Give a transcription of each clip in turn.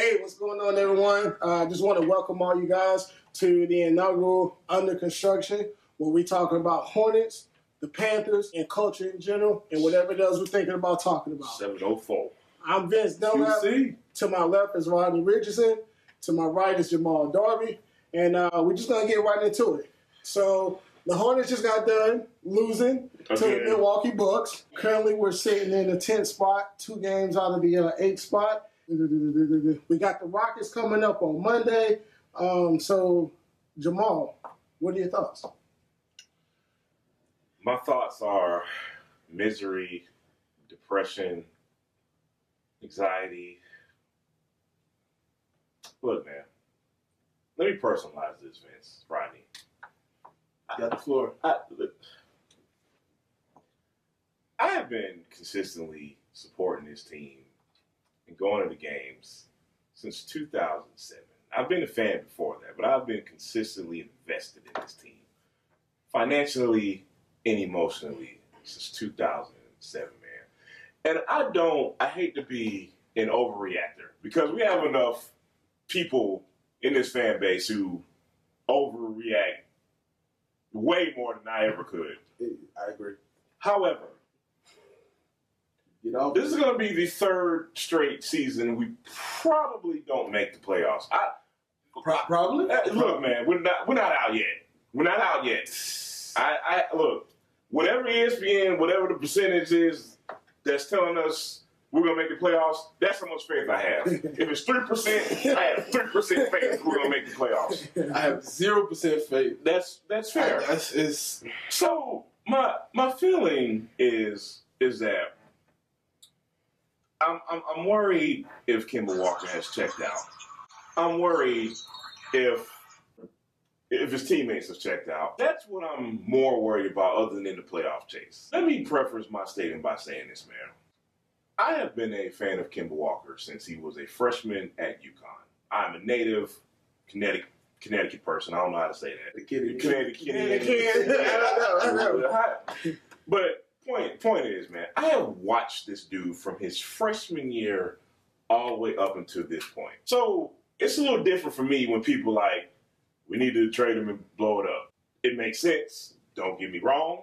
Hey, what's going on, everyone? I uh, just want to welcome all you guys to the inaugural Under Construction, where we're talking about Hornets, the Panthers, and culture in general, and whatever it is we're thinking about talking about. 704. I'm Vince Dunlap. To my left is Rodney Richardson. To my right is Jamal Darby. And uh, we're just going to get right into it. So the Hornets just got done losing to the Milwaukee Bucks. Currently, we're sitting in the 10th spot, two games out of the uh, 8th spot. We got the Rockets coming up on Monday. Um, so, Jamal, what are your thoughts? My thoughts are misery, depression, anxiety. Look, man, let me personalize this, Vince, Rodney. You got the floor. I, look, I have been consistently supporting this team and going to the games since 2007. I've been a fan before that, but I've been consistently invested in this team, financially and emotionally, since 2007, man. And I don't, I hate to be an overreactor because we have enough people in this fan base who overreact way more than I ever could. I agree. However, you know, this is going to be the third straight season we probably don't make the playoffs. I Pro- probably. Uh, look, man, we're not we're not out yet. We're not out yet. I, I look, whatever ESPN, whatever the percentage is that's telling us we're gonna make the playoffs. That's how much faith I have. if it's three percent, I have three percent faith we're gonna make the playoffs. I have zero percent faith. That's that's fair. I, that's so my my feeling is is that I'm, I'm, I'm worried if Kemba Walker has checked out. I'm worried if if his teammates have checked out. That's what I'm more worried about other than the playoff chase. Let me preface my statement by saying this, man. I have been a fan of Kemba Walker since he was a freshman at UConn. I'm a native Connecticut Connecticut person. I don't know how to say that. The kid, Connecticut. Connecticut. But point point is, man, I have watched this dude from his freshman year all the way up until this point. So it's a little different for me when people like, we need to trade him and blow it up. It makes sense. Don't get me wrong.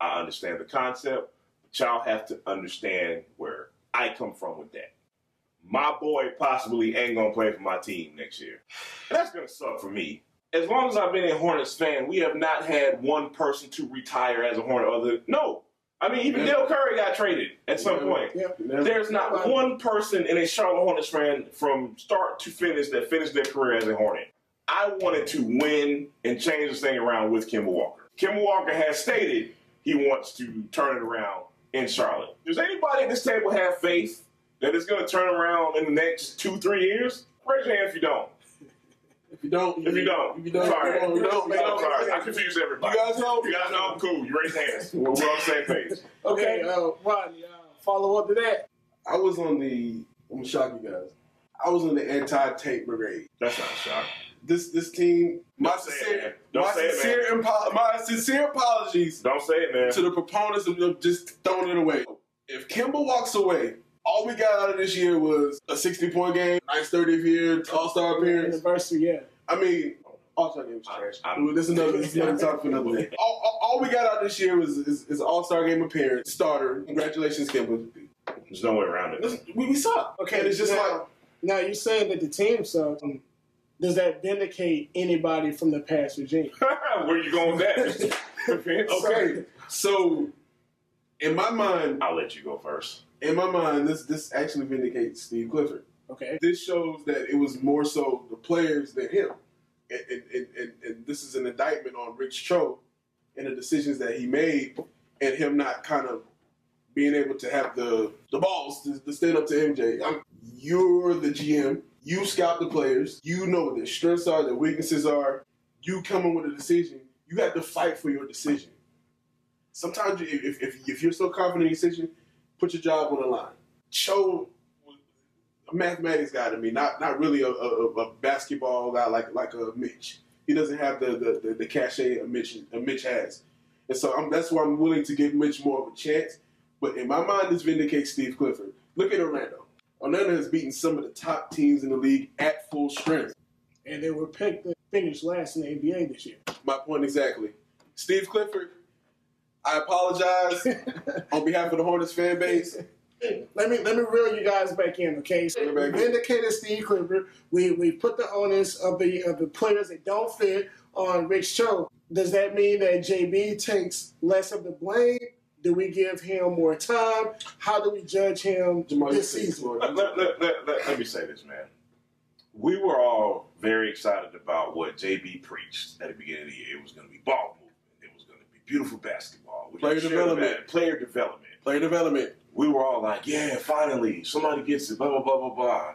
I understand the concept, but y'all have to understand where I come from with that. My boy possibly ain't gonna play for my team next year. That's gonna suck for me. As long as I've been a Hornets fan, we have not had one person to retire as a Hornet other no. I mean, even Dell Curry got traded at some point. There's not one person in a Charlotte Hornets fan from start to finish that finished their career as a Hornet. I wanted to win and change this thing around with Kemba Walker. Kemba Walker has stated he wants to turn it around in Charlotte. Does anybody at this table have faith that it's going to turn around in the next two, three years? Raise your hand if you don't. If you don't, if you don't, if you don't, sorry, if you don't, you don't, sorry, I confuse everybody. You guys know, you guys know, cool. You raise hands. We're, we're on the same page. Okay, uh, Rodney, uh, follow up to that. I was on the. I'm gonna shock you guys. I was on the anti-tape brigade. That's not a shock. This this team. My Don't say it, sincere, man. Don't my say it, sincere, man. impo- my sincere apologies Don't say it, man. to the proponents of just throwing it away. If Kemba walks away, all we got out of this year was a 60 point game, nice 30th year, All Star appearance. Anniversary, yeah. I mean, All Star game was trash. I'm- this is another, this is another topic for another day. All, all, all we got out this year was is, is All Star game appearance, starter. Congratulations, Kemba. There's no way around it. We, we suck. Okay, and it's just now, like now you're saying that the team sucks. Um, Does that vindicate anybody from the past regime? Where are you going with that, okay. So, in my mind, I'll let you go first. In my mind, this this actually vindicates Steve Clifford. Okay. This shows that it was more so the players than him, and, and, and, and, this is an indictment on Rich Cho and the decisions that he made, and him not kind of being able to have the the balls to, to stand up to MJ. I'm, you're the GM. You scout the players. You know what their strengths are, their weaknesses are. You coming with a decision. You have to fight for your decision. Sometimes, if, if, if you're so confident in your decision, put your job on the line. Cho was a mathematics guy to me, not not really a, a, a basketball guy like like a Mitch. He doesn't have the the, the, the cachet a Mitch a Mitch has, and so I'm, that's why I'm willing to give Mitch more of a chance. But in my mind, this vindicates Steve Clifford. Look at Orlando. Orlando has beaten some of the top teams in the league at full strength. And they were picked to finish last in the NBA this year. My point exactly. Steve Clifford, I apologize on behalf of the Hornets fan base. Let me let me reel you guys back in, okay? So we vindicated Steve Clifford. We we put the onus of the of the players that don't fit on Rich Cho. Does that mean that JB takes less of the blame? Do we give him more time? How do we judge him Jamal, this season? Let, let, let, let, me say this, man. We were all very excited about what JB preached at the beginning of the year. It was going to be ball movement. It was going to be beautiful basketball. Player development. Player development. Player development. We were all like, yeah, finally, somebody gets it, blah, blah, blah, blah, blah.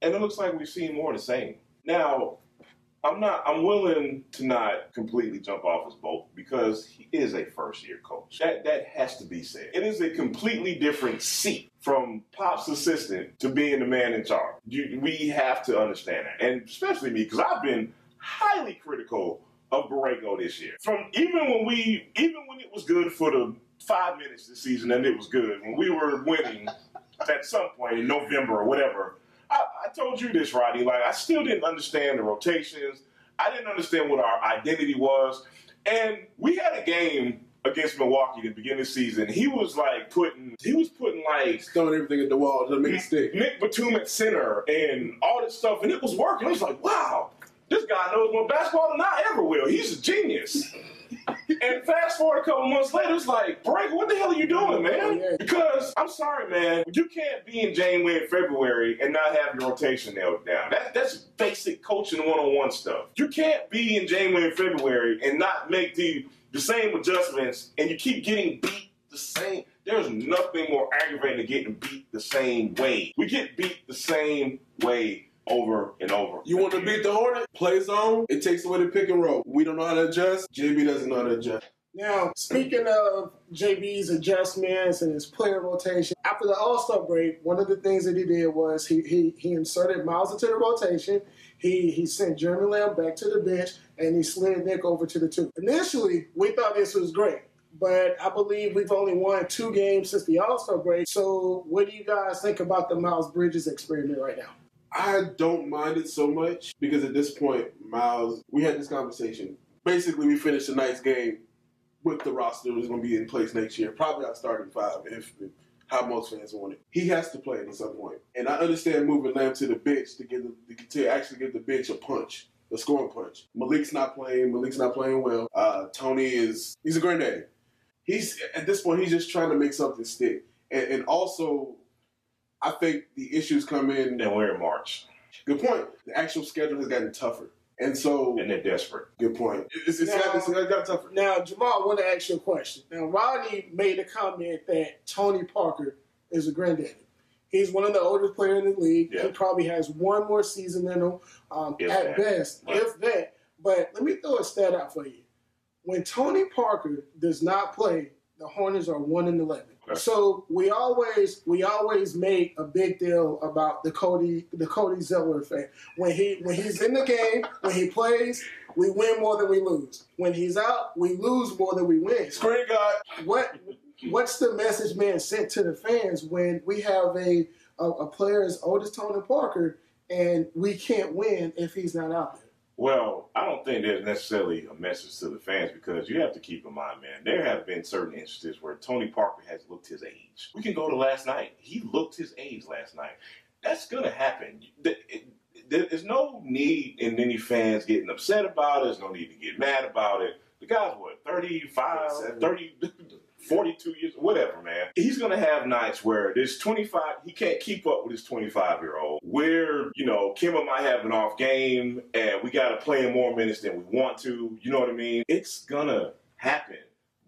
And it looks like we've seen more of the same. Now, I'm not. I'm willing to not completely jump off his boat because he is a first year coach. That that has to be said. It is a completely different seat from Pop's assistant to being the man in charge. You, we have to understand that, and especially me because I've been highly critical of Borrego this year. From even when we, even when it was good for the five minutes this season, and it was good when we were winning at some point in November or whatever. I, I told you this, Roddy. Like, I still didn't understand the rotations. I didn't understand what our identity was. And we had a game against Milwaukee at the beginning of the season. He was like putting, he was putting like throwing everything at the wall to make it stick. Nick Batum at center and all this stuff, and it was working. I was like, wow, this guy knows more basketball than I ever will. He's a genius and fast forward a couple months later, it's like, Break, what the hell are you doing, man? Because I'm sorry, man, you can't be in Janeway in February and not have your rotation nailed down. That, that's basic coaching one-on-one stuff. You can't be in Janeway in February and not make the the same adjustments, and you keep getting beat the same. There's nothing more aggravating than getting beat the same way. We get beat the same way over and over. You want to beat the Hornet? Play zone. It takes away the pick and roll. We don't know how to adjust. JB doesn't know how to adjust. Now, speaking of JB's adjustments and his player rotation, after the All Star break, one of the things that he did was he, he, he inserted Miles into the rotation. He, he sent Jeremy Lamb back to the bench and he slid Nick over to the two. Initially, we thought this was great, but I believe we've only won two games since the All Star break. So, what do you guys think about the Miles Bridges experiment right now? I don't mind it so much because at this point, Miles, we had this conversation. Basically, we finished tonight's game with the roster that's going to be in place next year. Probably our starting five if, how most fans want it. He has to play at some point. And I understand moving Lamb to the bench to give the, to actually give the bench a punch, a scoring punch. Malik's not playing. Malik's not playing well. Uh, Tony is he's a granddaddy. He's at this point he's just trying to make something stick. And, and also I think the issues come in. And we're in March. Good point. The actual schedule has gotten tougher. And so. And they're desperate. Good point. It's, it's, now, it's gotten tougher. Now, Jamal, I want to ask you a question. Now, Rodney made a comment that Tony Parker is a granddaddy. He's one of the oldest players in the league. Yeah. He probably has one more season in him um, at that. best, right. if that. But let me throw a stat out for you. When Tony Parker does not play, the Hornets are one in eleven. So we always we always make a big deal about the Cody the Cody Zeller effect. When he when he's in the game, when he plays, we win more than we lose. When he's out, we lose more than we win. Screen God. What what's the message man sent to the fans when we have a a, a player as old as Tony Parker and we can't win if he's not out there? Well, I don't think there's necessarily a message to the fans because you have to keep in mind, man, there have been certain instances where Tony Parker has looked his age. We can go to last night. He looked his age last night. That's going to happen. There's no need in any fans getting upset about it. There's no need to get mad about it. The guy's what, 35, 30, 42 years, whatever, man. He's going to have nights where this 25, he can't keep up with his 25 year old. Where, you know, Kemba might have an off game and we got to play him more minutes than we want to. You know what I mean? It's going to happen.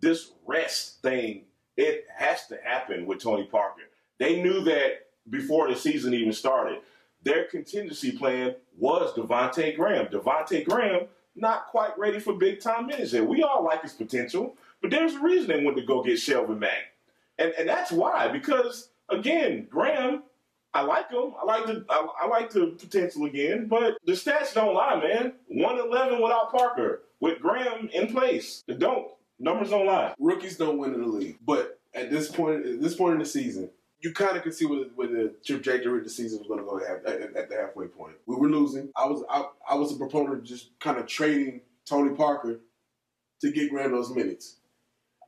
This rest thing, it has to happen with Tony Parker. They knew that before the season even started. Their contingency plan was Devonte Graham. Devonte Graham not quite ready for big time minutes yet. We all like his potential. But there's a reason they went to go get Shelvin Mack. And and that's why. Because again, Graham, I like him. I like the I, I like the potential again, but the stats don't lie, man. One eleven without Parker, with Graham in place. They don't. Numbers don't lie. Rookies don't win in the league. But at this point at this point in the season, you kind of could see where, where the trajectory of the season was going to go at, at, at, the halfway point. We were losing. I was I, I was a proponent of just kind of trading Tony Parker to get Graham those minutes.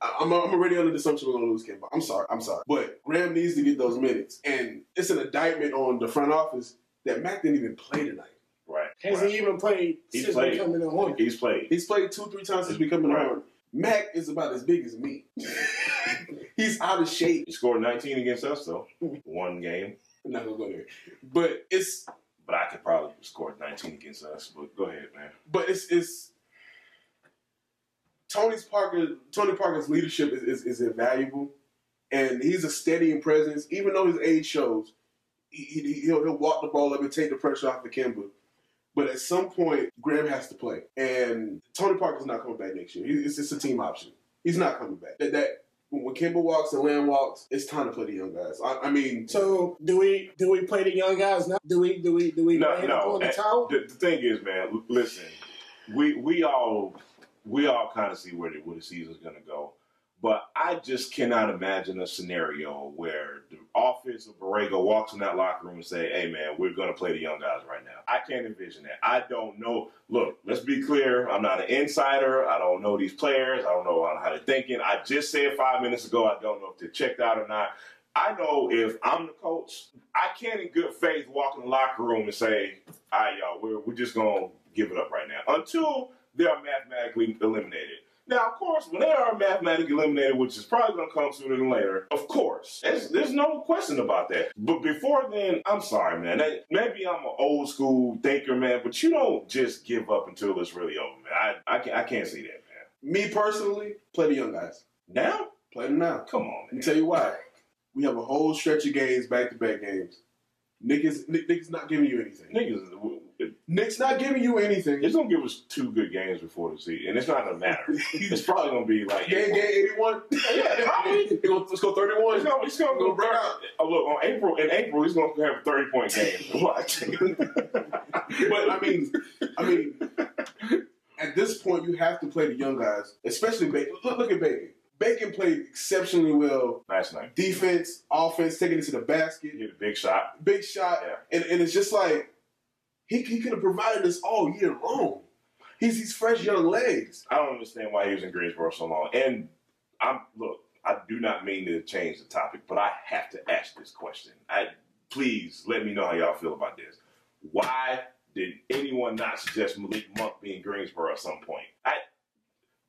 I'm, I'm already under the assumption we're going to lose Kemba. I'm sorry. I'm sorry. But Graham needs to get those minutes. And it's an indictment on the front office that Mack didn't even play tonight. Right. Has right. he even played He's since played. becoming a Hornet? He's played. He's played two, three times since becoming Right. a Hornet. Mack is about as big as me. He's out of shape. He scored 19 against us though. One game. I'm not gonna go there. But it's But I could probably score 19 against us. But go ahead, man. but it's it's Tony's Parker Tony Parker's leadership is, is, is invaluable, and he's a steadying presence. Even though his age shows, he, he, he'll, he'll walk the ball up and take the pressure off of Kemba. But at some point, Graham has to play, and Tony Parker's not coming back next year. He- It's just a team option. He's not coming back. That, that when Kemba walks and Lamb walks, it's time to play the young guys. I, I mean, So do we do we play the young guys now? Do we do we do we No, hand no. up on the towel? The, the thing is, man. Listen, we we all we all kind of see where the, where the season's gonna go, but I just cannot imagine a scenario where the office of Borrego walks in that locker room and say, "Hey, man, we're gonna play the young guys right now." I can't envision that. I don't know. Look, let's be clear. I'm not an insider. I don't know these players. I don't know how they're thinking. I just said five minutes ago. I don't know if they're checked out or not. I know if I'm the coach, I can't in good faith walk in the locker room and say, all right, y'all, we're, we're just going to give it up right now until they are mathematically eliminated. Now, of course, when they are mathematically eliminated, which is probably going to come sooner than later, of course, there's, there's no question about that. But before then, I'm sorry, man. That, maybe I'm an old school thinker, man, but you don't just give up until it's really over, man. I, I, can't, I can't see that, man. me personally, play the young guys. Now? Play them now. Come on, Let me man. tell you why. We have a whole stretch of games, back to back games. Nick, Nick not giving you anything. Niggas, Nick's not giving you anything. it's gonna give us two good games before the season, and it's not gonna matter. It's probably gonna be like Game game eighty one. Yeah, probably. Let's go thirty It's one. gonna, it's gonna go break out. Oh, look, on April in April, he's gonna have a thirty point game. Watch. But I mean, I mean, at this point, you have to play the young guys, especially Bacon. Look, look at Bacon. Bacon played exceptionally well. Last night, Defense, offense, taking it to the basket, he hit a big shot. big shot, Yeah. and, and it's just like he, he could have provided us all year long. He's these fresh young legs. I don't understand why he was in Greensboro so long. And I'm look, I do not mean to change the topic, but I have to ask this question. I please let me know how y'all feel about this. Why did anyone not suggest Malik Monk being Greensboro at some point? I,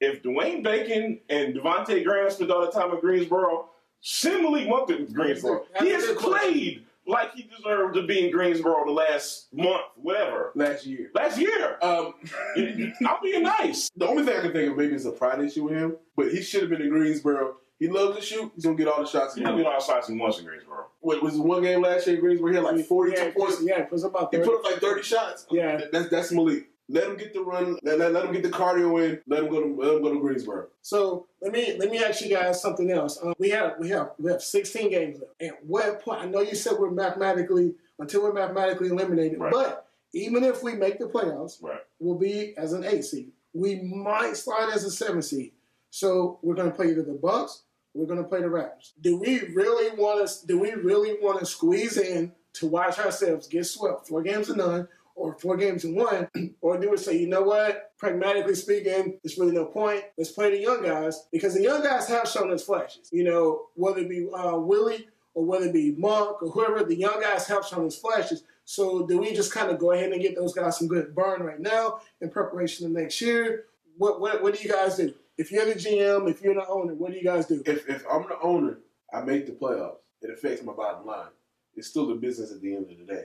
if Dwayne Bacon and Devonte Graham spent all the time in Greensboro, send Malik Monk to Greensboro. He has good question. played like he deserved to be in Greensboro the last month, whatever. Last year. Last year. Um, I'm being nice. the only thing I can think of maybe is a pride issue with him, but he should have been in Greensboro. He loves to shoot. He's gonna get all the shots. He He's gonna get all the shots he wants in Greensboro. What was it one game last year in Greensboro? He had like forty yeah, points. Yeah, it was about He put up like thirty shots. Yeah. that's that's Malik. Let him get the run. Let, let, let him get the cardio in. Let him go to let him go to Greensboro. So let me let me ask you guys something else. Um, we have we have we have 16 games left. At what point? I know you said we're mathematically until we're mathematically eliminated, Right. but even if we make the playoffs, Right. we'll be as an eight seed. We might slide as a seven seed. So we're going to play either the Bucks. We're going to play the Raptors. Do we really want to? Do we really want to squeeze in to watch ourselves get swept four games to none? Or four games in one, or do we say, you know what? Pragmatically speaking, there's really no point. Let's play the young guys because the young guys have shown us flashes. You know, whether it be uh, Willy or whether it be Monk or whoever, the young guys have shown us flashes. So do we just kind of go ahead and get those guys some good burn right now in preparation of next year? What what what do you guys do? If you're the GM, if you're the owner, what do you guys do? If if I'm the owner, I make the playoffs. It affects my bottom line. It's still a business at the end of the day.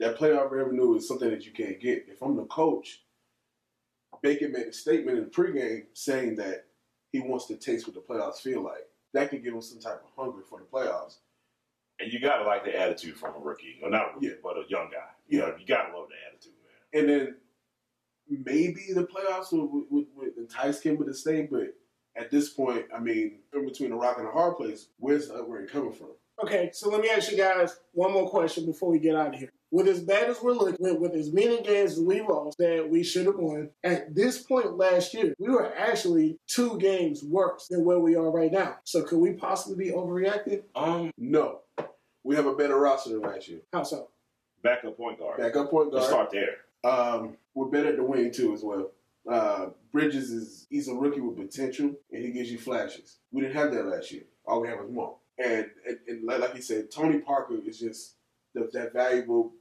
That playoff revenue is something that you can't get. If I'm the coach, Bacon made a statement in the pregame saying that he wants to taste what the playoffs feel like. That could give him some type of hunger for the playoffs. And you gotta like the attitude from a rookie, or not a rookie, Yeah. but a young guy. You Yeah. know, you gotta love the attitude, man. And then maybe the playoffs would, would, would entice Kemba to stay, but at this point, I mean, in between a rock and a hard place, where's the upgrade coming from? Okay, so let me ask you guys one more question before we get out of here. With as bad as we're looking, with, with as many games as we lost that we should have won, at this point last year, we were actually two games worse than where we are right now. So could we possibly be overreacting? Um, No, we have a better roster than last year. How so? backup point guard. Backup point Let's guard. start there. Um, we're better at the wing too as well. Uh, Bridges is he's a rookie with potential and he gives you flashes. We didn't have that last year. All we have is Monk. And and, and like, like you said, Tony Parker is just the, that valuable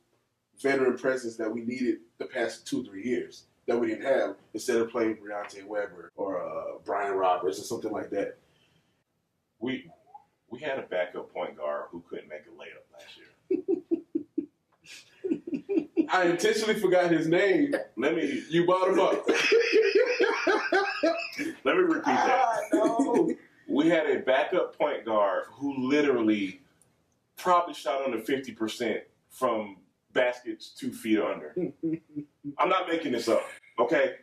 veteran presence that we needed the past two three years that we didn't have instead of playing Briante Weber or uh, Brian Roberts or something like that. We we had a backup point guard who couldn't make a layup last year. I intentionally forgot his name. Let me You brought him up. let me repeat that. Ah, no. We had a backup point guard who literally probably shot under fifty percent from baskets two feet under. I'm not making this up. Okay,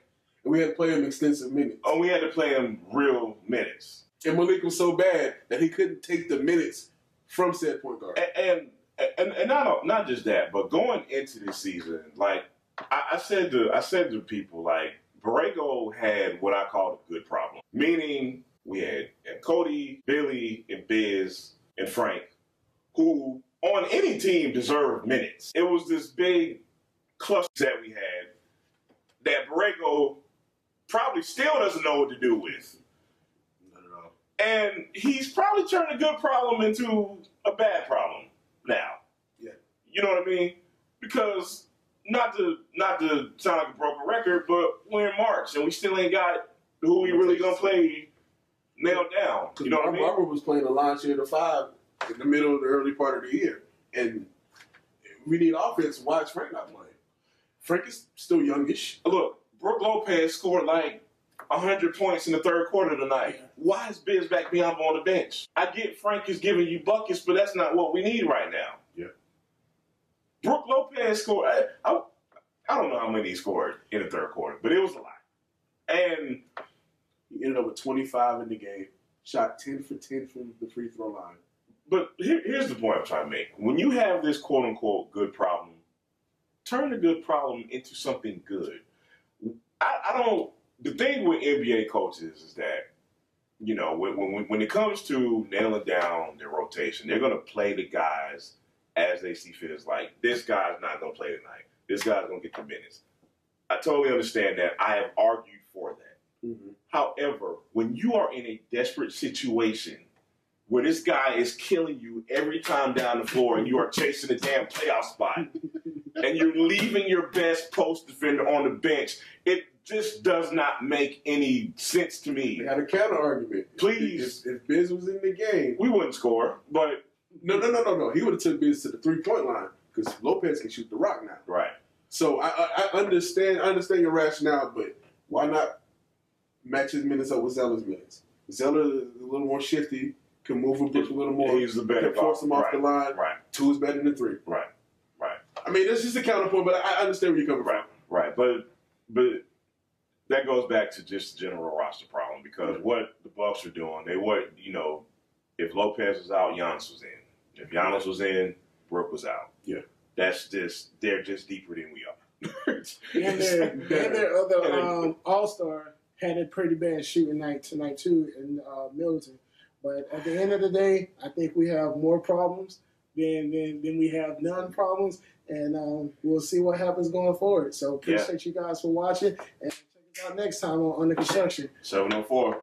And we had to play him extensive minutes. oh, we had to play him real minutes. And Malik was so bad that he couldn't take the minutes from said point guard. and and and, and not not just that, but going into this season, like I, I said to I said to people, like Borrego had what I call a good problem, meaning we had Cody, Billy, and Biz and Frank, who on any team deserved minutes. It was this big cluster that we had that Borrego probably still doesn't know what to do with. Not at all. And he's probably turned a good problem into a bad problem now. Yeah. You know what I mean? Because not to not to sound like a broken record, but we're in March and we still ain't got who we really gonna play nailed down. You know what I mean? Barber was playing a launch share to five in the middle of the early part of the year. And we need offense. Why is Frank not playing? Frank is still youngish. Look, Brooke Lopez scored like hundred points in the third quarter tonight. Why is Bismack Biyombo on the bench? I get Frank is giving you buckets, but that's not what we need right now. Yeah. Brooke Lopez scored. I, I, I don't know how many he scored in the third quarter, but it was a lot. And ended up with 25 in the game. Shot 10 for 10 from the free throw line. but here, here's the point I'm trying to make. When you have this quote unquote good problem, turn the good problem into something good. I, I don't. The thing with NBA coaches is that you know when, when when it comes to nailing down their rotation, they're going to play the guys as they see fit. It's like this guy's not going to play tonight. This guy's going to get the minutes. I totally understand that. I have argued for that. Mm-hmm. However, when you are in a desperate situation where this guy is killing you every time down the floor and you are chasing a damn playoff spot and you're leaving your best post defender on the bench, it just does not make any sense to me. They me. had a counter argument. Please. If, if Biz was in the game, We wouldn't score, but no, no, no, no, no. He would have took Biz to the three point line because Lopez can shoot the rock now. right. So I, I, I understand. I understand your rationale, but why not match his minutes up with Zeller's minutes? Zeller is a little more shifty, can move a brick a little more, He's the better can force him off right, the line. Right, Two is better than three. right, right. I mean, that's just a counterpoint, but I, I understand where you're coming from. Right, right. But but that goes back to just the general roster problem because what the Bucks are doing, they what you know, if Lopez was out, Giannis was in. If Giannis was in, Brooke was out. Yeah. That's just they're just deeper than we are. And their, and their other um, All Star had a pretty bad shooting night tonight too in uh, Middleton. But at the end of the day, I think we have more problems than than, than we have none problems, and um, we'll see what happens going forward. So appreciate you guys for watching, and check us out next time on Under Construction. Seven oh four.